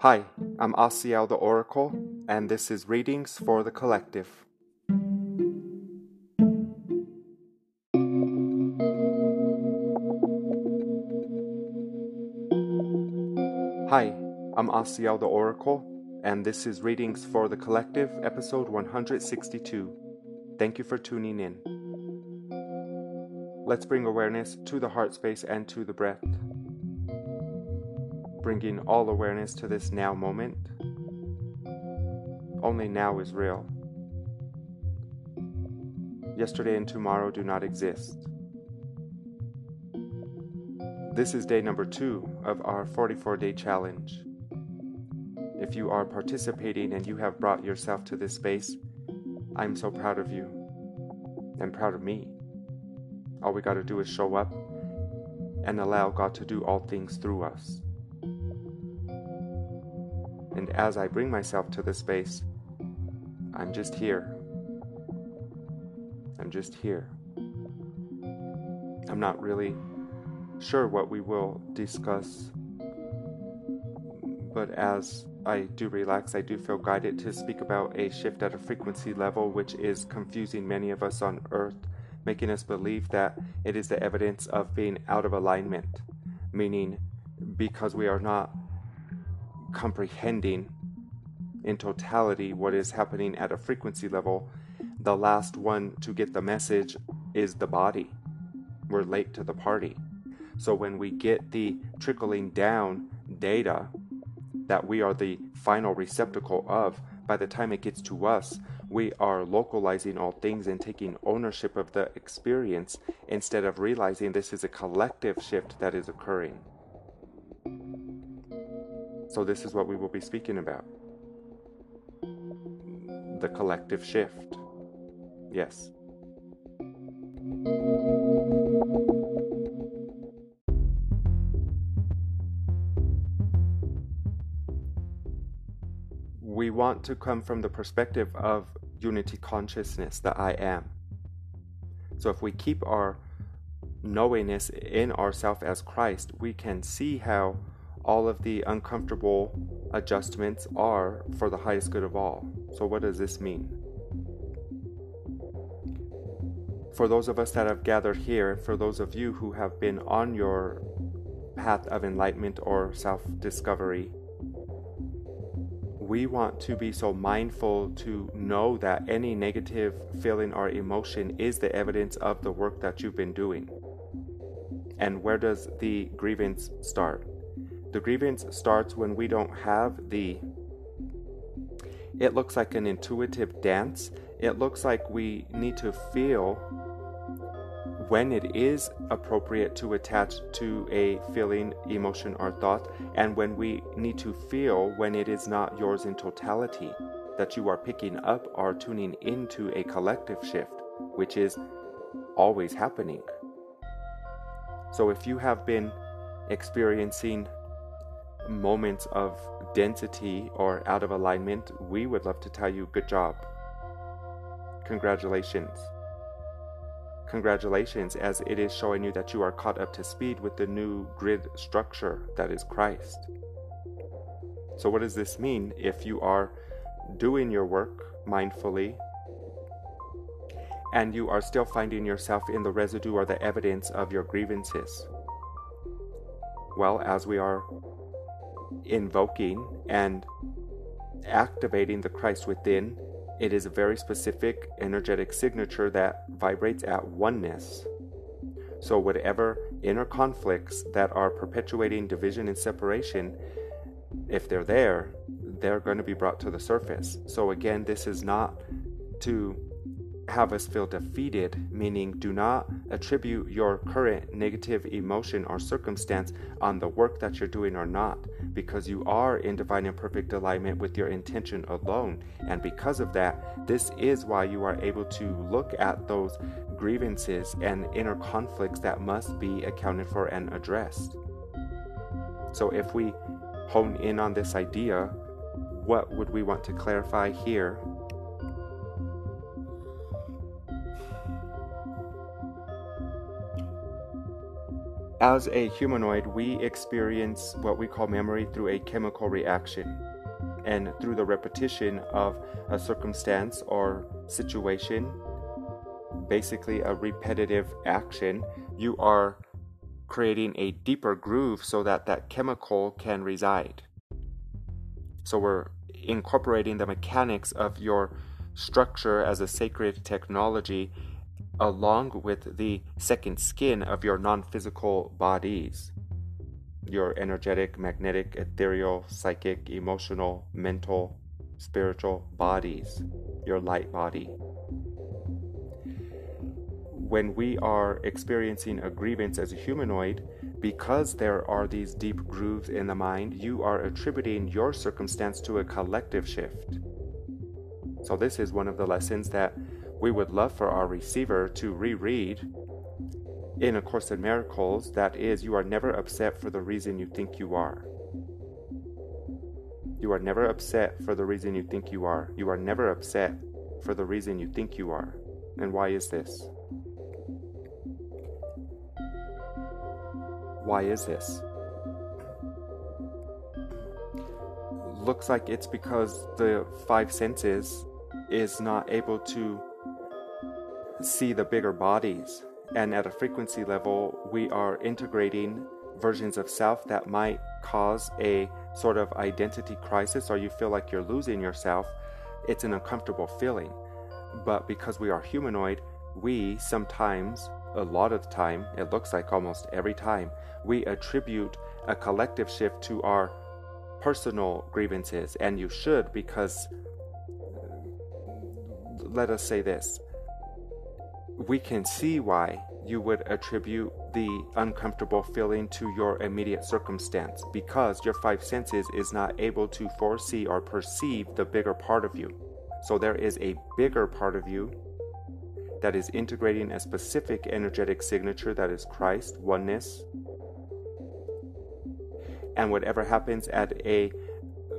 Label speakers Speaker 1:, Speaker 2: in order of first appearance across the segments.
Speaker 1: Hi, I'm Asiel the Oracle, and this is Readings for the Collective. Hi, I'm Asiel the Oracle, and this is Readings for the Collective, episode 162. Thank you for tuning in. Let's bring awareness to the heart space and to the breath bringing all awareness to this now moment. Only now is real. Yesterday and tomorrow do not exist. This is day number two of our 44 day challenge. If you are participating and you have brought yourself to this space, I'm so proud of you and proud of me. All we got to do is show up and allow God to do all things through us. As I bring myself to this space, I'm just here. I'm just here. I'm not really sure what we will discuss, but as I do relax, I do feel guided to speak about a shift at a frequency level which is confusing many of us on earth, making us believe that it is the evidence of being out of alignment, meaning because we are not comprehending in totality what is happening at a frequency level, the last one to get the message is the body. We're late to the party. So when we get the trickling down data that we are the final receptacle of, by the time it gets to us, we are localizing all things and taking ownership of the experience instead of realizing this is a collective shift that is occurring. So, this is what we will be speaking about the collective shift. Yes. We want to come from the perspective of unity consciousness, the I am. So if we keep our knowingness in ourself as Christ, we can see how all of the uncomfortable adjustments are for the highest good of all. So, what does this mean? For those of us that have gathered here, for those of you who have been on your path of enlightenment or self discovery, we want to be so mindful to know that any negative feeling or emotion is the evidence of the work that you've been doing. And where does the grievance start? The grievance starts when we don't have the. It looks like an intuitive dance. It looks like we need to feel when it is appropriate to attach to a feeling, emotion, or thought, and when we need to feel when it is not yours in totality, that you are picking up or tuning into a collective shift, which is always happening. So if you have been experiencing moments of density or out of alignment, we would love to tell you good job. Congratulations. Congratulations, as it is showing you that you are caught up to speed with the new grid structure that is Christ. So, what does this mean if you are doing your work mindfully and you are still finding yourself in the residue or the evidence of your grievances? Well, as we are invoking and activating the Christ within, it is a very specific energetic signature that vibrates at oneness. So, whatever inner conflicts that are perpetuating division and separation, if they're there, they're going to be brought to the surface. So, again, this is not to have us feel defeated, meaning do not attribute your current negative emotion or circumstance on the work that you're doing or not, because you are in divine and perfect alignment with your intention alone. And because of that, this is why you are able to look at those grievances and inner conflicts that must be accounted for and addressed. So if we hone in on this idea, what would we want to clarify here as a humanoid, we experience what we call memory through a chemical reaction and through the repetition of a circumstance or situation, basically a repetitive action, you are creating a deeper groove so that that chemical can reside. So we're incorporating the mechanics of your structure as a sacred technology along with the second skin of your non physical bodies your energetic, magnetic, ethereal, psychic, emotional, mental, spiritual bodies, your light body. When we are experiencing a grievance as a humanoid, because there are these deep grooves in the mind, you are attributing your circumstance to a collective shift. So, this is one of the lessons that we would love for our receiver to reread in A Course in Miracles that is, you are never upset for the reason you think you are. You are never upset for the reason you think you are. You are never upset for the reason you think you are. And why is this? Why is this? Looks like it's because the five senses is not able to see the bigger bodies. And at a frequency level, we are integrating versions of self that might cause a sort of identity crisis or you feel like you're losing yourself. It's an uncomfortable feeling. But because we are humanoid, we sometimes, a lot of the time, it looks like almost every time, we attribute a collective shift to our personal grievances. And you should because, let us say this we can see why you would attribute the uncomfortable feeling to your immediate circumstance because your five senses is not able to foresee or perceive the bigger part of you. So there is a bigger part of you that is integrating a specific energetic signature that is Christ, oneness. And whatever happens at a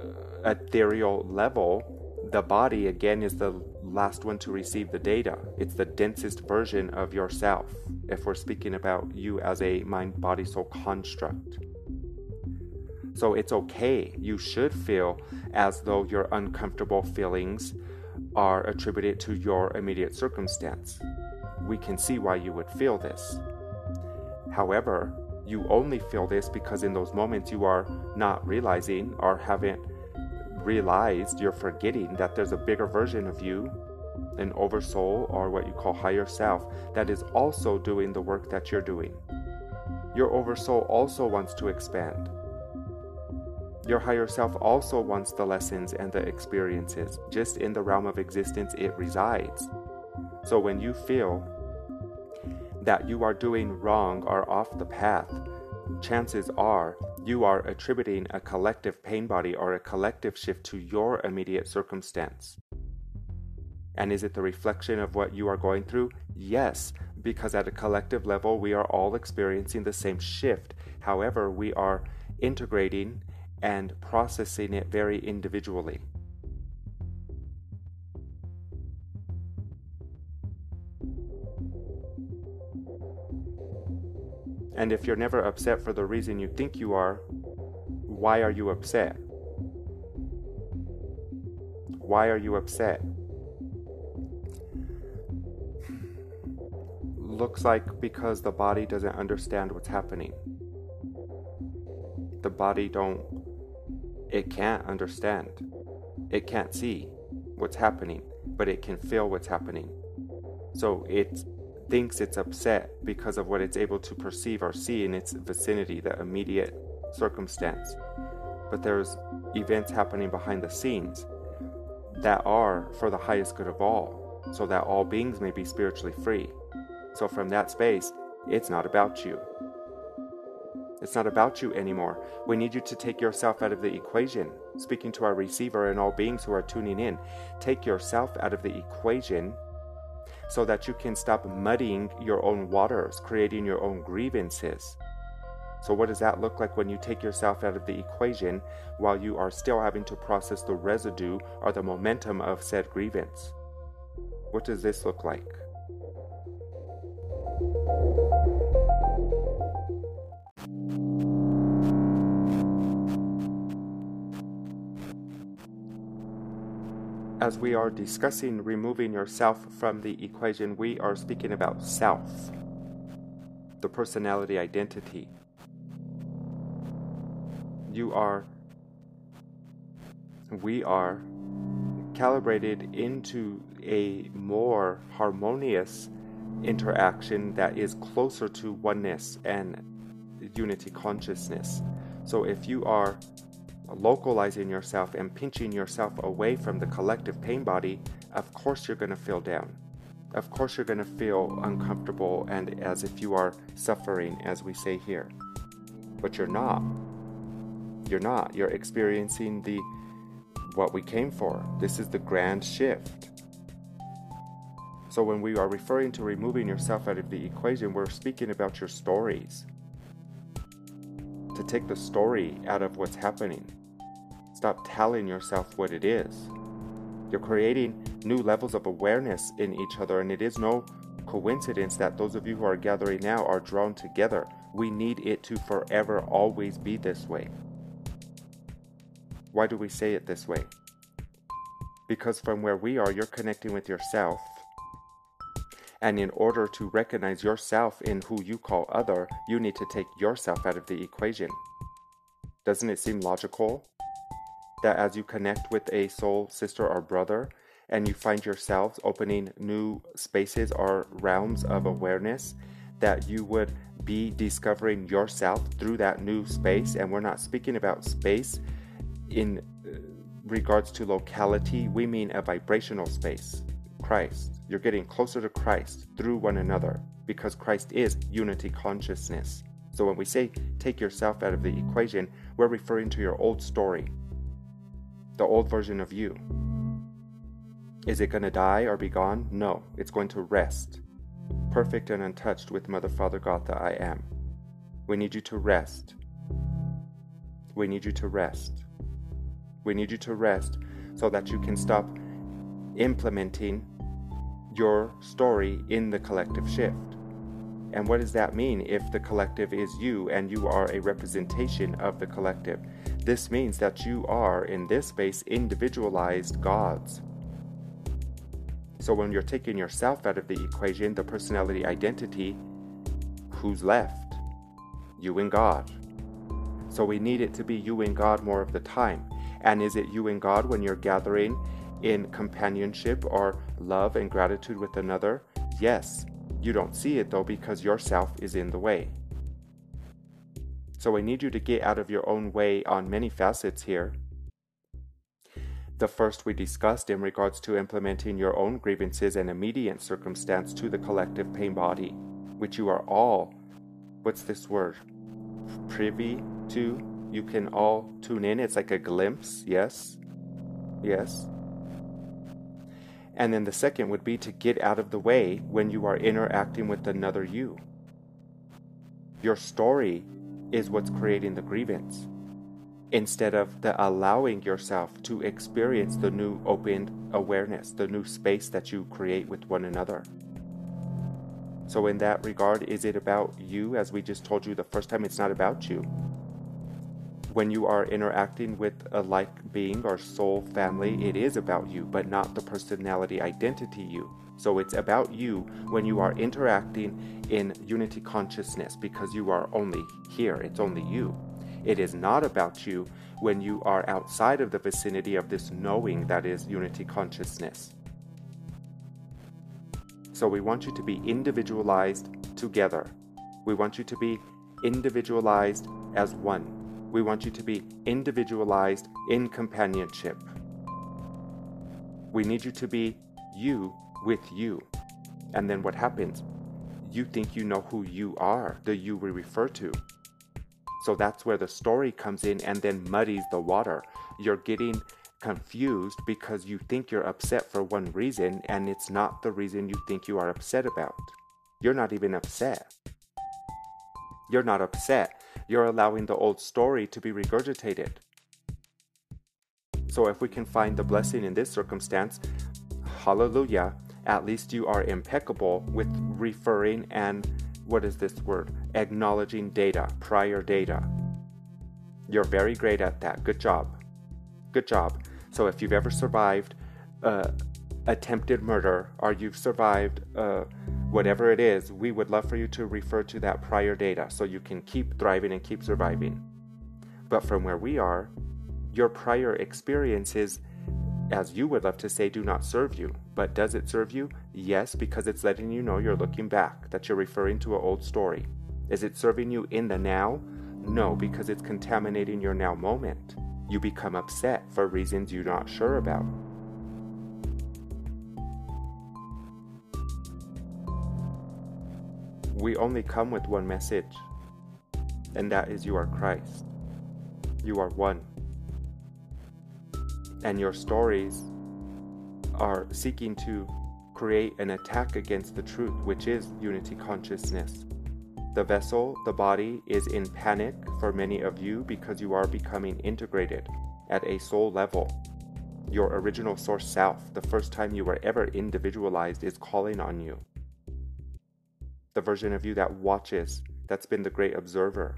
Speaker 1: uh, ethereal level, the body again is the last one to receive the data. It's the densest version of yourself, if we're speaking about you as a mind body soul construct. So it's okay. You should feel as though your uncomfortable feelings are attributed to your immediate circumstance. We can see why you would feel this. However, you only feel this because in those moments you are not realizing or haven't realized you're forgetting that there's a bigger version of you, an oversoul, or what you call higher self, that is also doing the work that you're doing. Your oversoul also wants to expand. Your higher self also wants the lessons and the experiences. Just in the realm of existence, it resides. So when you feel that you are doing wrong or off the path, chances are you are attributing a collective pain body or a collective shift to your immediate circumstance. And is it the reflection of what you are going through? Yes, because at a collective level, we are all experiencing the same shift. However, we are integrating and processing it very individually. And if you're never upset for the reason you think you are, why are you upset? Why are you upset? Looks like because the body doesn't understand what's happening. The body don't it can't understand. It can't see what's happening, but it can feel what's happening. So it's thinks it's upset because of what it's able to perceive or see in its vicinity, the immediate circumstance. But there's events happening behind the scenes that are for the highest good of all, so that all beings may be spiritually free. So, from that space, it's not about you. It's not about you anymore. We need you to take yourself out of the equation. Speaking to our receiver and all beings who are tuning in, take yourself out of the equation so that you can stop muddying your own waters, creating your own grievances. So, what does that look like when you take yourself out of the equation while you are still having to process the residue or the momentum of said grievance? What does this look like? As we are discussing removing yourself from the equation, we are speaking about self, the personality identity. You are, we are calibrated into a more harmonious interaction that is closer to oneness and unity consciousness. So if you are localizing yourself and pinching yourself away from the collective pain body, of course you're going to feel down. Of course you're going to feel uncomfortable and as if you are suffering, as we say here. But you're not. You're not. You're experiencing the what we came for. This is the grand shift. So when we are referring to removing yourself out of the equation, we're speaking about your stories to take the story out of what's happening. Stop telling yourself what it is. You're creating new levels of awareness in each other, and it is no coincidence that those of you who are gathering now are drawn together. We need it to forever always be this way. Why do we say it this way? Because from where we are, you're connecting with yourself and in order to recognize yourself in who you call other, you need to take yourself out of the equation. Doesn't it seem logical that as you connect with a soul sister or brother, and you find yourselves opening new spaces or realms of awareness, that you would be discovering yourself through that new space? And we're not speaking about space in uh, regards to locality, we mean a vibrational space. Christ. You're getting closer to Christ through one another because Christ is unity consciousness. So when we say take yourself out of the equation, we're referring to your old story, the old version of you. Is it going to die or be gone? No, it's going to rest, perfect and untouched with Mother, Father, God that I am. We need you to rest. We need you to rest. We need you to rest so that you can stop implementing your story in the collective shift. And what does that mean if the collective is you and you are a representation of the collective? This means that you are, in this space, individualized gods. So when you're taking yourself out of the equation, the personality identity, who's left? You and God. So we need it to be you and God more of the time. And is it you and God when you're gathering in companionship or love and gratitude with another? Yes. You don't see it though because yourself is in the way. So I need you to get out of your own way on many facets here. The first we discussed in regards to implementing your own grievances and immediate circumstance to the collective pain body, which you are all, what's this word? Privy to? You can all tune in. It's like a glimpse, yes? Yes. And then the second would be to get out of the way when you are interacting with another you. Your story is what's creating the grievance instead of the allowing yourself to experience the new opened awareness, the new space that you create with one another. So, in that regard, is it about you? As we just told you the first time, it's not about you when you are interacting with a like being or soul family, it is about you, but not the personality identity you. So it's about you when you are interacting in unity consciousness because you are only here, it's only you. It is not about you when you are outside of the vicinity of this knowing that is unity consciousness. So we want you to be individualized together. We want you to be individualized as one. We want you to be individualized in companionship. We need you to be you with you. And then what happens? You think you know who you are, the you we refer to. So that's where the story comes in and then muddies the water. You're getting confused because you think you're upset for one reason and it's not the reason you think you are upset about. You're not even upset. You're not upset you're allowing the old story to be regurgitated. So, if we can find the blessing in this circumstance, hallelujah, at least you are impeccable with referring and what is this word? Acknowledging data, prior data. You're very great at that. Good job. Good job. So, if you've ever survived uh, attempted murder or you've survived uh, whatever it is, we would love for you to refer to that prior data so you can keep thriving and keep surviving. But from where we are, your prior experiences, as you would love to say, do not serve you. But does it serve you? Yes, because it's letting you know you're looking back, that you're referring to an old story. Is it serving you in the now? No, because it's contaminating your now moment. You become upset for reasons you're not sure about. We only come with one message, and that is you are Christ. You are one. And your stories are seeking to create an attack against the truth, which is unity consciousness. The vessel, the body, is in panic for many of you because you are becoming integrated at a soul level. Your original source self, the first time you were ever individualized, is calling on you. The version of you that watches, that's been the great observer.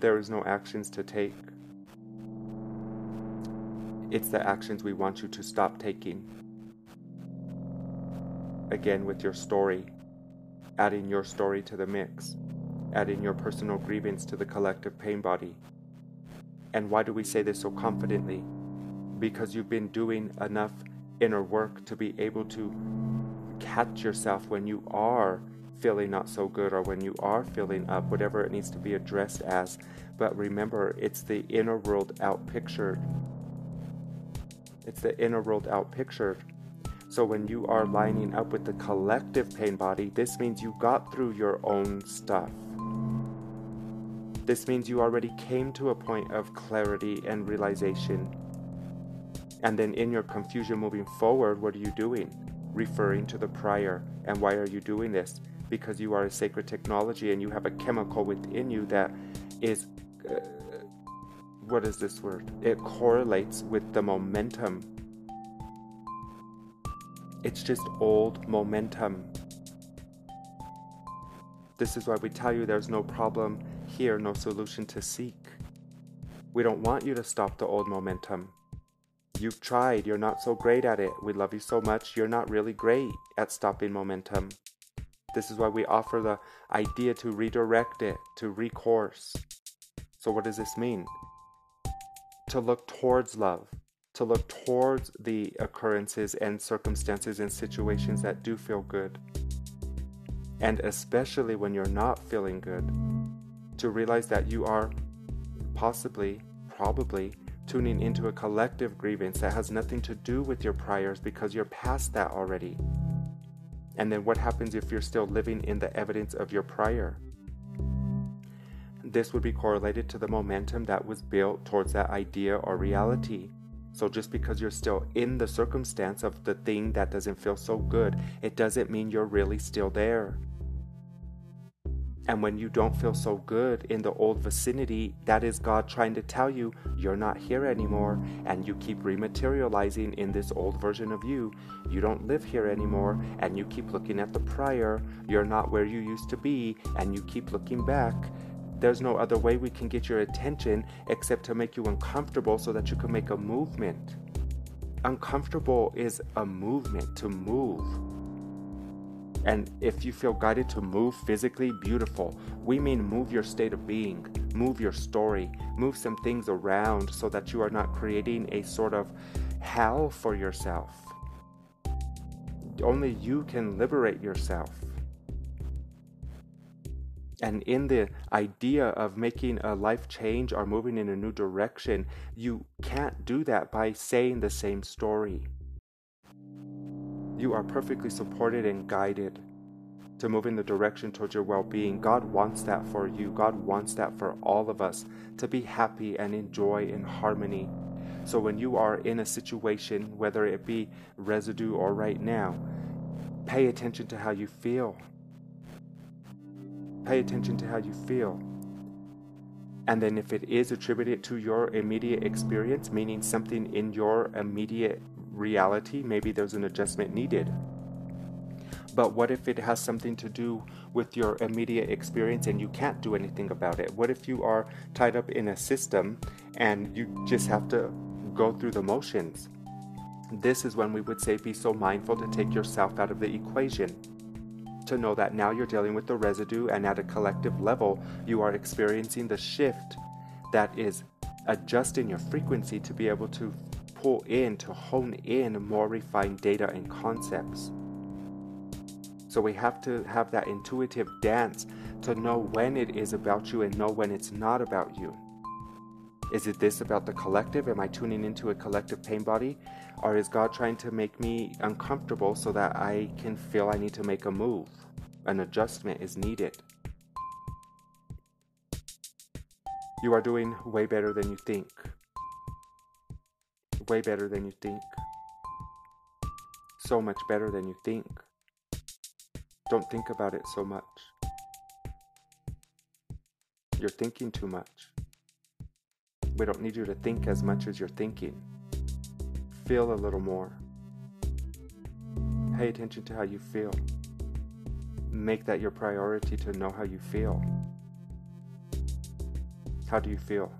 Speaker 1: There is no actions to take. It's the actions we want you to stop taking. Again, with your story, adding your story to the mix, adding your personal grievance to the collective pain body. And why do we say this so confidently? Because you've been doing enough inner work to be able to catch yourself when you are feeling not so good or when you are feeling up, whatever it needs to be addressed as. But remember, it's the inner world out pictured it's the inner world out pictured. So when you are lining up with the collective pain body, this means you got through your own stuff. This means you already came to a point of clarity and realization. And then in your confusion moving forward, what are you doing? Referring to the prior. And why are you doing this? Because you are a sacred technology and you have a chemical within you that is. Uh, what is this word? It correlates with the momentum. It's just old momentum. This is why we tell you there's no problem here, no solution to seek. We don't want you to stop the old momentum. You've tried, you're not so great at it. We love you so much, you're not really great at stopping momentum. This is why we offer the idea to redirect it, to recourse. So, what does this mean? to look towards love, to look towards the occurrences and circumstances and situations that do feel good. And especially when you're not feeling good, to realize that you are possibly, probably, tuning into a collective grievance that has nothing to do with your priors because you're past that already. And then what happens if you're still living in the evidence of your prior? this would be correlated to the momentum that was built towards that idea or reality. So, just because you're still in the circumstance of the thing that doesn't feel so good, it doesn't mean you're really still there. And when you don't feel so good in the old vicinity, that is God trying to tell you you're not here anymore, and you keep rematerializing in this old version of you. You don't live here anymore, and you keep looking at the prior. You're not where you used to be, and you keep looking back. There's no other way we can get your attention except to make you uncomfortable so that you can make a movement. Uncomfortable is a movement to move. And if you feel guided to move physically, beautiful. We mean move your state of being, move your story, move some things around so that you are not creating a sort of hell for yourself. Only you can liberate yourself. And in the idea of making a life change or moving in a new direction, you can't do that by saying the same story. You are perfectly supported and guided to move in the direction towards your well being. God wants that for you. God wants that for all of us to be happy and enjoy in harmony. So when you are in a situation, whether it be residue or right now, pay attention to how you feel. Pay attention to how you feel. And then, if it is attributed to your immediate experience, meaning something in your immediate reality, maybe there's an adjustment needed. But what if it has something to do with your immediate experience and you can't do anything about it? What if you are tied up in a system and you just have to go through the motions? This is when we would say be so mindful to take yourself out of the equation. To know that now you're dealing with the residue, and at a collective level, you are experiencing the shift that is adjusting your frequency to be able to pull in, to hone in more refined data and concepts. So we have to have that intuitive dance to know when it is about you and know when it's not about you. Is it this about the collective? Am I tuning into a collective pain body? Or is God trying to make me uncomfortable so that I can feel I need to make a move? An adjustment is needed. You are doing way better than you think. Way better than you think. So much better than you think. Don't think about it so much. You're thinking too much. We don't need you to think as much as you're thinking. Feel a little more. Pay attention to how you feel. Make that your priority to know how you feel. How do you feel?